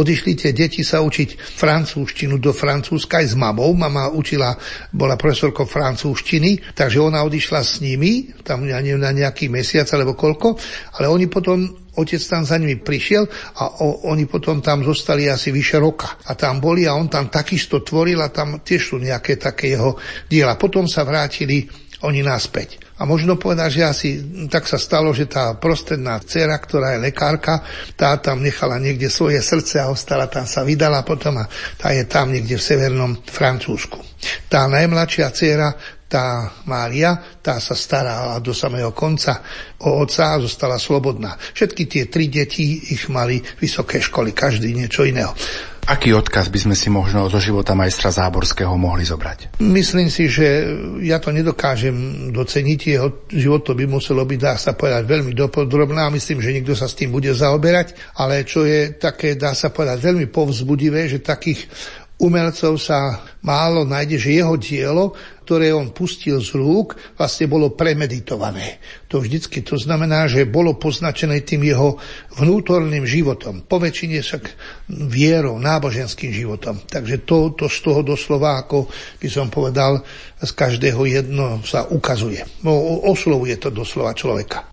Odišli tie deti sa učiť francúzštinu do Francúzska aj s mamou. Mama učila, bola profesorkou francúzštiny Číny, takže ona odišla s nimi, tam ja neviem, na nejaký mesiac alebo koľko, ale oni potom otec tam za nimi prišiel a o, oni potom tam zostali asi vyše roka. A tam boli a on tam takisto tvoril a tam tiež sú nejaké také jeho diela. Potom sa vrátili oni naspäť. A možno povedať, že asi tak sa stalo, že tá prostredná dcera, ktorá je lekárka, tá tam nechala niekde svoje srdce a ostala tam, sa vydala potom a tá je tam niekde v severnom Francúzsku. Tá najmladšia dcera, tá Mária, tá sa starala do samého konca o otca a zostala slobodná. Všetky tie tri deti ich mali vysoké školy, každý niečo iného. Aký odkaz by sme si možno zo života majstra Záborského mohli zobrať? Myslím si, že ja to nedokážem doceniť. Jeho život to by muselo byť, dá sa povedať, veľmi dopodrobná. Myslím, že niekto sa s tým bude zaoberať. Ale čo je také, dá sa povedať, veľmi povzbudivé, že takých umelcov sa málo nájde, že jeho dielo, ktoré on pustil z rúk, vlastne bolo premeditované. To vždycky to znamená, že bolo poznačené tým jeho vnútorným životom. Po väčšine však vierou, náboženským životom. Takže to, to z toho doslova, ako by som povedal, z každého jedno sa ukazuje. No, oslovuje to doslova človeka.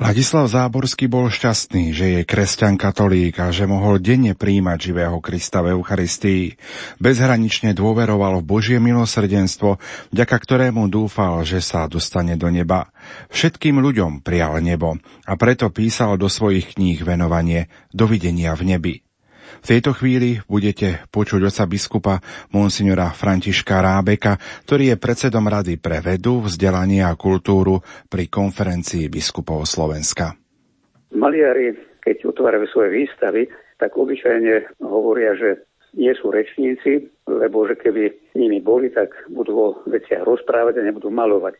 Ladislav Záborský bol šťastný, že je kresťan katolík a že mohol denne príjmať živého Krista v Eucharistii. Bezhranične dôveroval v Božie milosrdenstvo, vďaka ktorému dúfal, že sa dostane do neba. Všetkým ľuďom prijal nebo a preto písal do svojich kníh venovanie Dovidenia v nebi. V tejto chvíli budete počuť oca biskupa monsignora Františka Rábeka, ktorý je predsedom Rady pre vedu, vzdelanie a kultúru pri konferencii biskupov Slovenska. Maliari, keď otvárajú svoje výstavy, tak obyčajne hovoria, že nie sú rečníci, lebo že keby nimi boli, tak budú o veciach rozprávať a nebudú malovať.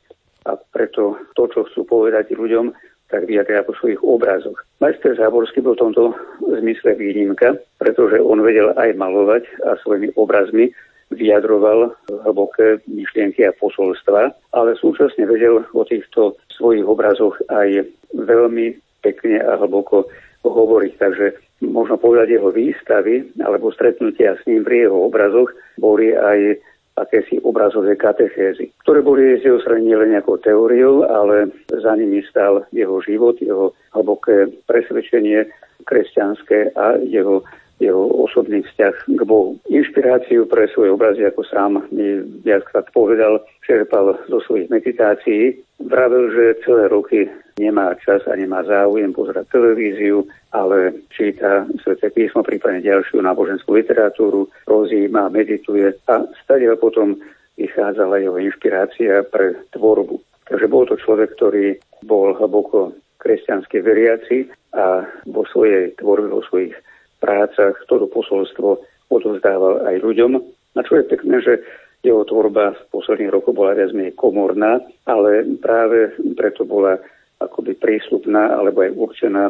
A preto to, čo chcú povedať ľuďom, tak vyjadria po svojich obrazoch. Majster Záborský bol v tomto zmysle výnimka, pretože on vedel aj malovať a svojimi obrazmi vyjadroval hlboké myšlienky a posolstva, ale súčasne vedel o týchto svojich obrazoch aj veľmi pekne a hlboko hovoriť. Takže možno povedať jeho výstavy alebo stretnutia s ním pri jeho obrazoch boli aj akési obrazové katechézy, ktoré boli z jeho strany len nejakou teóriou, ale za nimi stal jeho život, jeho hlboké presvedčenie kresťanské a jeho jeho osobný vzťah k Bohu. Inšpiráciu pre svoje obrazy, ako sám mi viackrát povedal, čerpal zo svojich meditácií. Vravel, že celé roky nemá čas a nemá záujem pozerať televíziu, ale číta Sveté písmo, prípadne ďalšiu náboženskú literatúru, rozíma, medituje a stadiaľ potom vychádzala jeho inšpirácia pre tvorbu. Takže bol to človek, ktorý bol hlboko kresťanský veriaci a vo svojej tvorbe, vo svojich prácach toto posolstvo odovzdával aj ľuďom. A čo je pekné, že jeho tvorba v posledných rokoch bola viac menej komorná, ale práve preto bola akoby prístupná alebo aj určená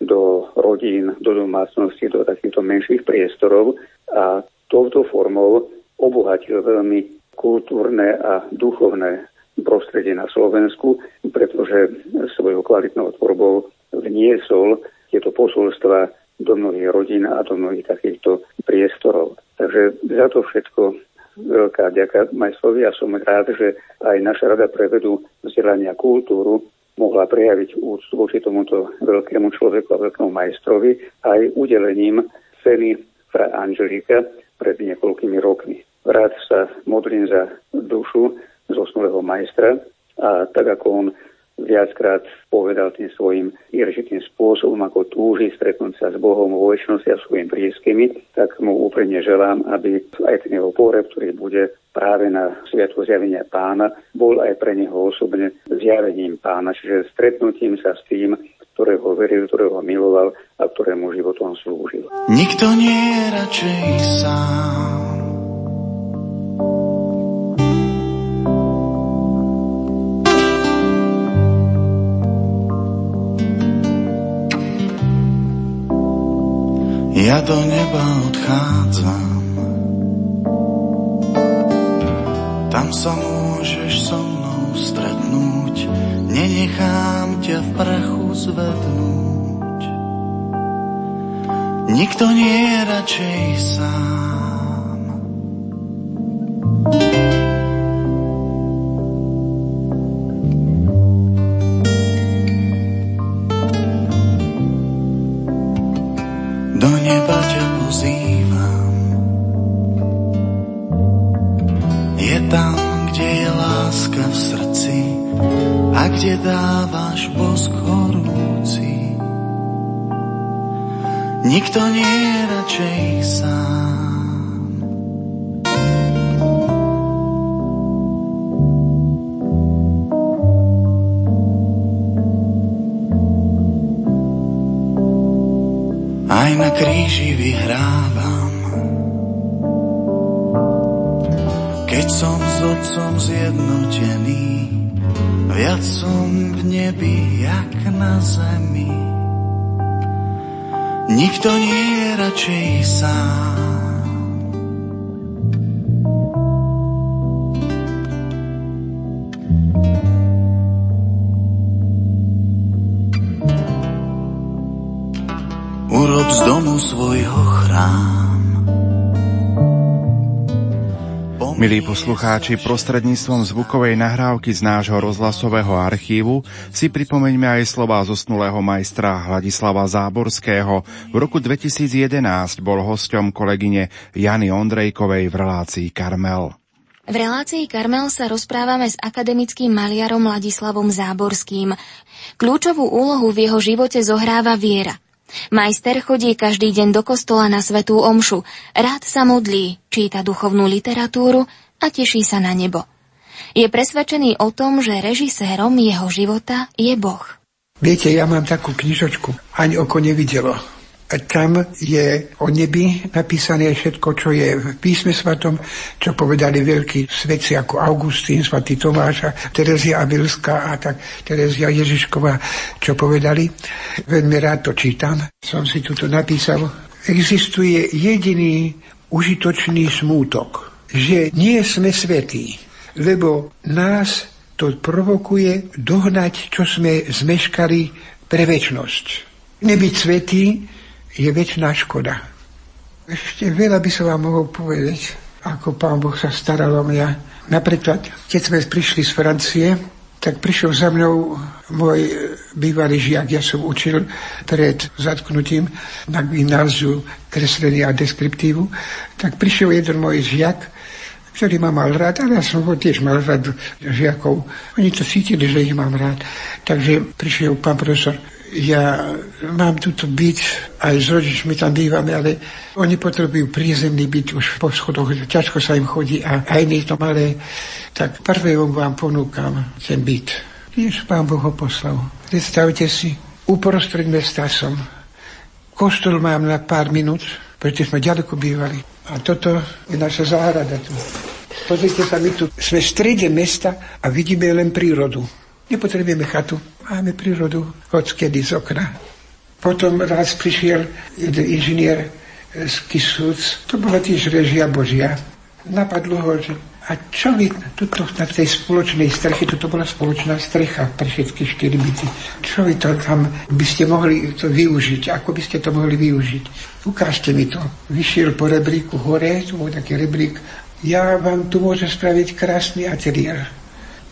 do rodín, do domácnosti, do takýchto menších priestorov a touto formou obohatil veľmi kultúrne a duchovné prostredie na Slovensku, pretože svojou kvalitnou tvorbou vniesol tieto posolstva do mnohých rodín a do mnohých takýchto priestorov. Takže za to všetko veľká ďaká majstrovi a som rád, že aj naša Rada pre vedu, vzdelania kultúru mohla prejaviť úctu voči tomuto veľkému človeku a veľkému majstrovi aj udelením ceny Fra Angelika pred niekoľkými rokmi. Rád sa modlím za dušu zosnulého majstra a tak ako on viackrát povedal tým svojim iršitým spôsobom, ako túži stretnúť sa s Bohom vo väčšnosti a svojimi blízkymi, tak mu úprimne želám, aby aj ten jeho pohreb, ktorý bude práve na sviatku zjavenia pána, bol aj pre neho osobne zjavením pána, čiže stretnutím sa s tým, ktorého veril, ktorého miloval a ktorému životom slúžil. Nikto nie je radšej sám ja do neba odchádzam. Tam sa môžeš so mnou stretnúť, nenechám ťa v prachu zvednúť. Nikto nie je radšej sám. kde Nikto nie je radšej sám. Aj na kríži vyhrávam, keď som s otcom zjednotený Viac som v nebi, jak na zemi. Nikto nie je radšej sám. Urob z domu svojho chrám. Milí poslucháči, prostredníctvom zvukovej nahrávky z nášho rozhlasového archívu si pripomeňme aj slova zosnulého majstra Hladislava Záborského. V roku 2011 bol hosťom kolegyne Jany Ondrejkovej v relácii Karmel. V relácii Karmel sa rozprávame s akademickým maliarom Ladislavom Záborským. Kľúčovú úlohu v jeho živote zohráva viera – Majster chodí každý deň do kostola na svetú omšu, rád sa modlí, číta duchovnú literatúru a teší sa na nebo. Je presvedčený o tom, že režisérom jeho života je Boh. Viete, ja mám takú knižočku, ani oko nevidelo. Tam je o nebi napísané všetko, čo je v písme svatom, čo povedali veľkí svedci ako Augustín, svatý Tomáš a Terezia Avilská a tak Terezia Ježišková, čo povedali. Veľmi rád to čítam. Som si tu napísal. Existuje jediný užitočný smútok, že nie sme svetí, lebo nás to provokuje dohnať, čo sme zmeškali pre väčnosť. Nebyť svetý je väčšiná škoda. Ešte veľa by som vám mohol povedať, ako pán Boh sa staral o mňa. Napríklad, keď sme prišli z Francie, tak prišiel za mnou môj bývalý žiak, ja som učil pred zatknutím na gymnáziu kreslenia a deskriptívu, tak prišiel jeden môj žiak, ktorý ma mal rád, ale ja som ho tiež mal rád žiakov. Oni to cítili, že ich mám rád. Takže prišiel pán profesor, ja mám túto byt, aj s rodičmi tam bývame, ale oni potrebujú prízemný byt už po schodoch, ťažko sa im chodí a aj nie to malé, tak prvé vám ponúkam ten byt. Tiež pán Boh ho poslal. Predstavte si, uprostred mesta som. Kostol mám na pár minút, pretože sme ďaleko bývali. A toto je naša záhrada tu. Pozrite sa, my tu sme v strede mesta a vidíme len prírodu. Nepotrebujeme chatu, máme prírodu hoď kedy z okna. Potom raz prišiel jeden inžinier z Kisúc, to bola tiež režia Božia. Napadlo ho, že a čo vy tuto na tej spoločnej streche, toto bola spoločná strecha pre všetky štyri byty. Čo vy to tam by ste mohli to využiť? Ako by ste to mohli využiť? Ukážte mi to. Vyšiel po rebríku hore, tu bol taký rebrík. Ja vám tu môžem spraviť krásny ateliér.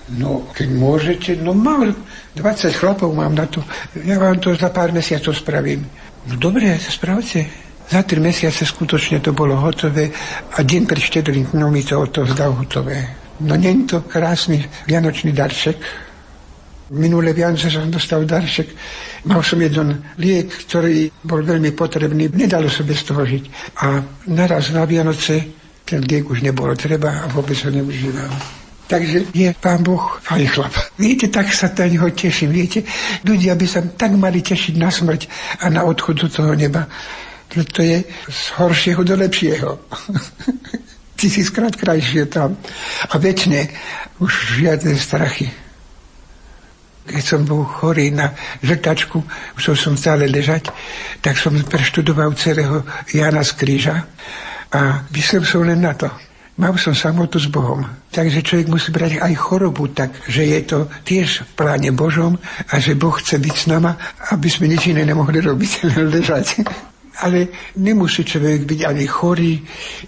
No, keď môžete, no mám 20 chlapov mám na to. Ja vám to za pár mesiacov spravím. No dobre, spravte. Za tri mesiace skutočne to bolo hotové a deň pred štedrým dňom mi to to zdal hotové. No nie to krásny vianočný darček. Minulé Vianoce som dostal darček. Mal som jeden liek, ktorý bol veľmi potrebný. Nedalo sa bez toho žiť. A naraz na Vianoce ten liek už nebolo treba a vôbec ho neužíval. Takže je pán Boh aj chlap. Viete, tak sa na neho teším. Viete, ľudia by sa tak mali tešiť na smrť a na odchod do toho neba. To je z horšieho do lepšieho. Tisíckrát krajšie tam. A väčšine už žiadne strachy. Keď som bol chorý na žrtačku, už som stále ležať, tak som preštudoval celého Jana z kríža a myslel som len na to Mal som samotu s Bohom. Takže človek musí brať aj chorobu tak, že je to tiež v pláne Božom a že Boh chce byť s nama, aby sme nič iné nemohli robiť, len ležať. Ale nemusí človek byť ani chorý,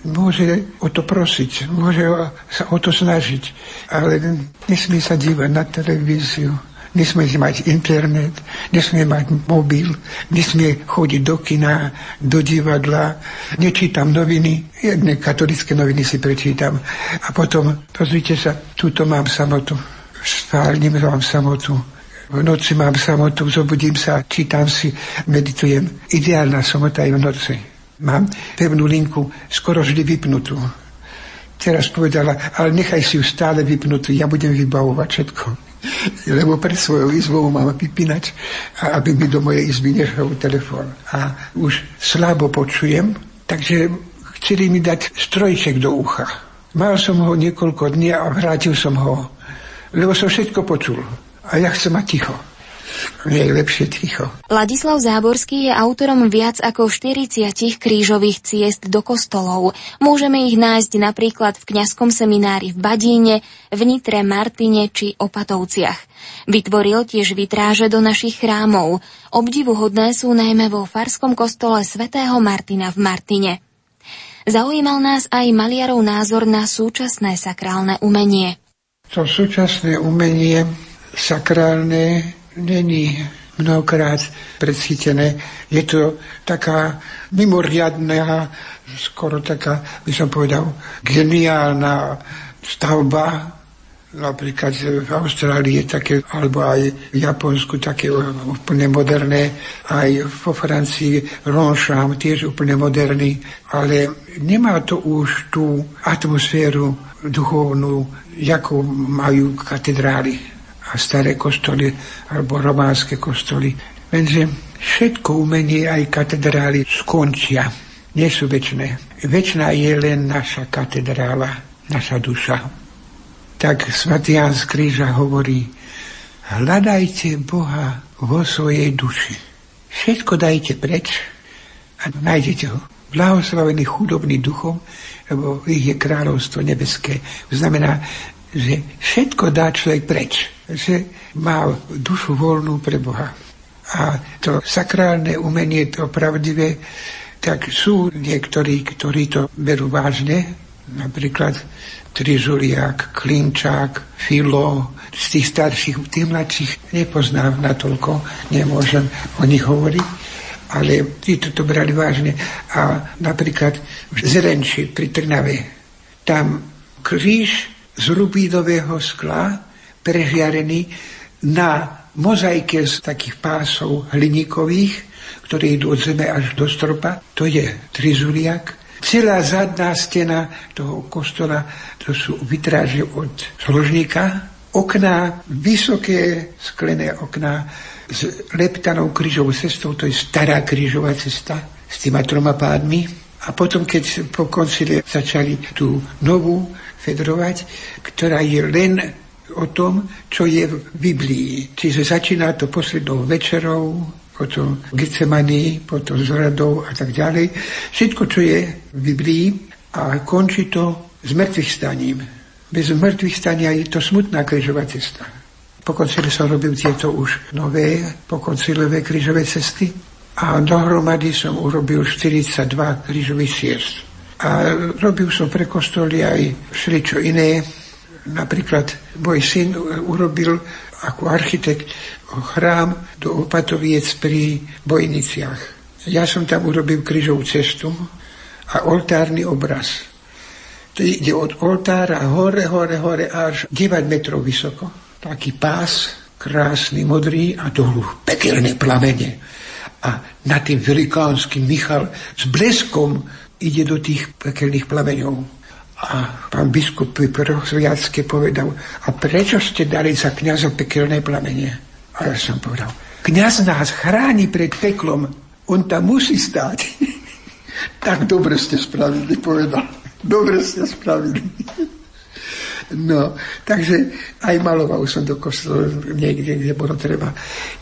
môže o to prosiť, môže sa o to snažiť, ale nesmie sa dívať na televíziu, nesmie mať internet, nesmie mať mobil, nesmie chodiť do kina, do divadla, nečítam noviny, jedné katolické noviny si prečítam a potom, pozrite sa, túto mám samotu, v spálni mám samotu, v noci mám samotu, zobudím sa, čítam si, meditujem. Ideálna samota je v noci. Mám pevnú linku skoro vždy vypnutú. Teraz povedala, ale nechaj si ju stále vypnutú, ja budem vybavovať všetko lebo pred svojou izbou mám vypínať, aby mi do mojej izby nešel telefón. A už slabo počujem, takže chceli mi dať strojček do ucha. Mal som ho niekoľko dní a vrátil som ho, lebo som všetko počul. A ja chcem mať ticho je lepšie ticho. Ladislav Záborský je autorom viac ako 40 krížových ciest do kostolov. Môžeme ich nájsť napríklad v kňazskom seminári v Badíne, v Nitre, Martine či Opatovciach. Vytvoril tiež vitráže do našich chrámov. Obdivuhodné sú najmä vo farskom kostole svätého Martina v Martine. Zaujímal nás aj maliarov názor na súčasné sakrálne umenie. To súčasné umenie sakrálne není mnohokrát predchytené. Je to taká mimoriadná, skoro taká, by som povedal, geniálna stavba Napríklad v Austrálii je také, alebo aj v Japonsku také úplne moderné, aj vo Francii Roncham tiež úplne moderný, ale nemá to už tú atmosféru duchovnú, jakú majú katedrály a staré kostoly alebo románske kostoly. Lenže všetko umenie aj katedrály skončia. Nie sú väčšie. Väčšina je len naša katedrála, naša duša tak svätý Ján z Kríža hovorí, hľadajte Boha vo svojej duši. Všetko dajte preč a nájdete ho. Blahoslavený chudobný duchom, lebo ich je kráľovstvo nebeské. Znamená, že všetko dá človek preč. Že má dušu voľnú pre Boha. A to sakrálne umenie, to pravdivé, tak sú niektorí, ktorí to berú vážne. Napríklad Trižuliak, Klinčák, Filo, z tých starších, tých mladších nepoznám natoľko, nemôžem o nich hovoriť, ale títo to brali vážne. A napríklad v Zerenči pri Trnave, tam kríž z rubídového skla prežiarený na mozaike z takých pásov hliníkových, ktoré idú od zeme až do stropa, to je trizuliak, Celá zadná stena toho kostola, to sú vytráže od složníka, okná, vysoké sklené okná s leptanou krížovou cestou, to je stará krížová cesta s týma troma pádmi. A potom, keď po koncile začali tú novú federovať, ktorá je len o tom, čo je v Biblii. Čiže začína to poslednou večerou, potom Gecemanii, potom z radou a tak ďalej. Všetko, čo je v Biblii a končí to s mŕtvych staním. Bez mŕtvych stania je to smutná križová cesta. Po koncile som robil tieto už nové pokoncilové križové cesty a dohromady som urobil 42 križových ciest. A robil som pre kostoly aj všeličo iné. Napríklad môj syn urobil ako architekt chrám do Opatoviec pri Bojniciach. Ja som tam urobil križovú cestu a oltárny obraz. To ide od oltára hore, hore, hore až 9 metrov vysoko. Taký pás, krásny, modrý a dolu pekelné plamene. A na tým velikánskym Michal s bleskom ide do tých pekelných plameňov. A pán biskup Prozviacké povedal, a prečo ste dali za kniaza pekelné plamenie? A ja som povedal, kniaz nás chráni pred peklom, on tam musí stáť. tak dobre ste spravili, povedal. Dobre ste spravili. No, takže aj maloval som do kostola niekde, kde bolo treba.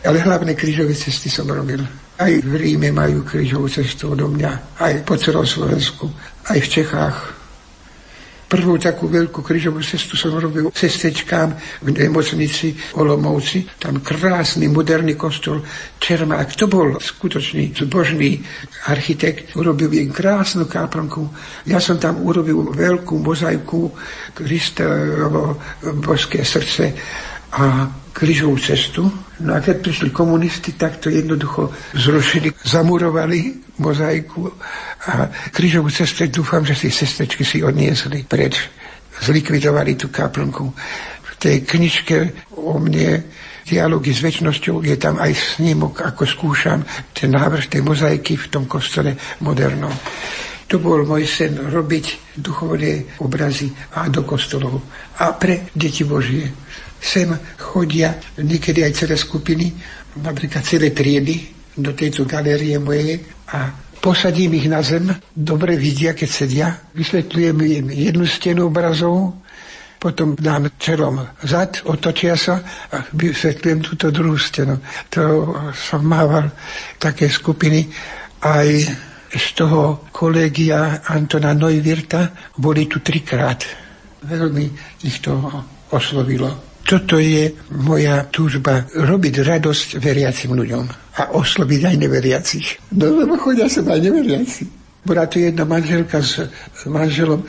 Ale hlavné krížové cesty som robil. Aj v Ríme majú krížovú cestu odo mňa, aj po celom Slovensku, aj v Čechách Prvú takú veľkú križovú cestu som robil cestečkám v nemocnici Olomovci. Tam krásny moderný kostol Čermák. To bol skutočný zbožný architekt. Urobil im krásnu káplnku. Ja som tam urobil veľkú mozaiku Kristovo božské srdce a križovú cestu. No a keď prišli komunisti, tak to jednoducho zrušili, zamurovali mozaiku a krížovú cestu dúfam, že si sestečky si odniesli preč, zlikvidovali tú kaplnku. V tej knižke o mne dialógy s väčšnosťou je tam aj snímok, ako skúšam ten návrh tej mozaiky v tom kostole modernom. To bol môj sen robiť duchovné obrazy a do kostolov a pre deti Božie. Sem chodia niekedy aj celé skupiny, napríklad celé triedy do tejto galérie mojej a posadím ich na zem, dobre vidia, keď sedia, vysvetľujem im jednu stenu obrazov, potom dám čelom zad, otočia sa a vysvetľujem túto druhú stenu. To som mával také skupiny aj z toho kolegia Antona Neuwirta boli tu trikrát. Veľmi ich to oslovilo. Toto je moja túžba robiť radosť veriacim ľuďom a osloviť aj neveriacich. No lebo chodia sa aj neveriaci. Bola tu jedna manželka s, manželom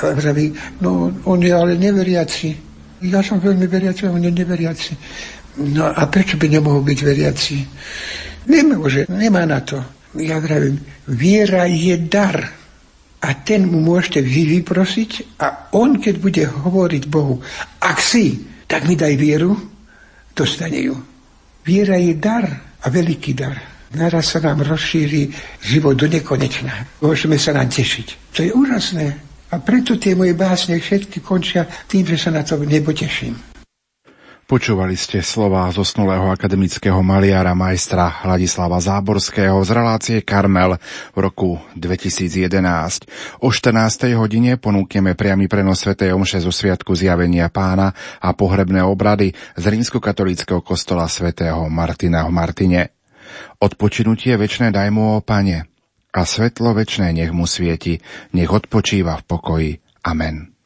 a vraví, no on je ale neveriaci. Ja som veľmi veriaci, on je neveriaci. No a prečo by nemohol byť veriaci? Nemôže, nemá na to. Ja vravím, viera je dar. A ten mu môžete vy vyprosiť a on, keď bude hovoriť Bohu, ak si, tak mi daj vieru, dostane ju. Viera je dar a veľký dar. Naraz sa nám rozšíri život do nekonečna. Môžeme sa nám tešiť. To je úžasné. A preto tie moje básne všetky končia tým, že sa na to nebo teším. Počúvali ste slova zosnulého akademického maliara majstra Hladislava Záborského z relácie Karmel v roku 2011. O 14. hodine ponúkneme priamy prenos Sv. Omše zo Sviatku zjavenia pána a pohrebné obrady z rímskokatolického kostola svätého Martina v Martine. Odpočinutie večné daj mu, o Pane a svetlo večné nech mu svieti, nech odpočíva v pokoji. Amen.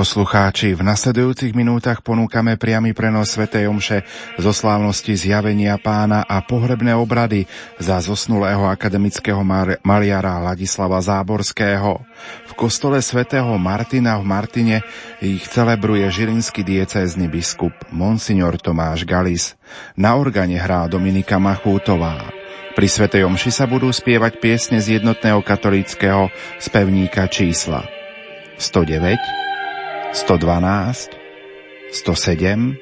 Poslucháči, v nasledujúcich minútach ponúkame priamy prenos Sv. Omše zo slávnosti zjavenia pána a pohrebné obrady za zosnulého akademického maliara Ladislava Záborského. V kostole svätého Martina v Martine ich celebruje žilinský diecézny biskup Monsignor Tomáš Galis. Na organe hrá Dominika Machútová. Pri Svetej Omši sa budú spievať piesne z jednotného katolického spevníka čísla 109, 112, 107,